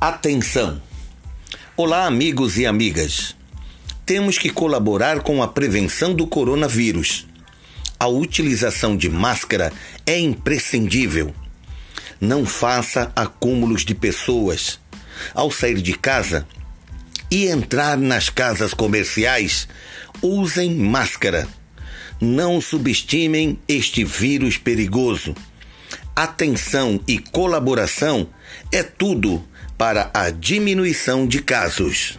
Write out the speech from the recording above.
Atenção! Olá, amigos e amigas. Temos que colaborar com a prevenção do coronavírus. A utilização de máscara é imprescindível. Não faça acúmulos de pessoas. Ao sair de casa e entrar nas casas comerciais, usem máscara. Não subestimem este vírus perigoso. Atenção e colaboração é tudo para a diminuição de casos.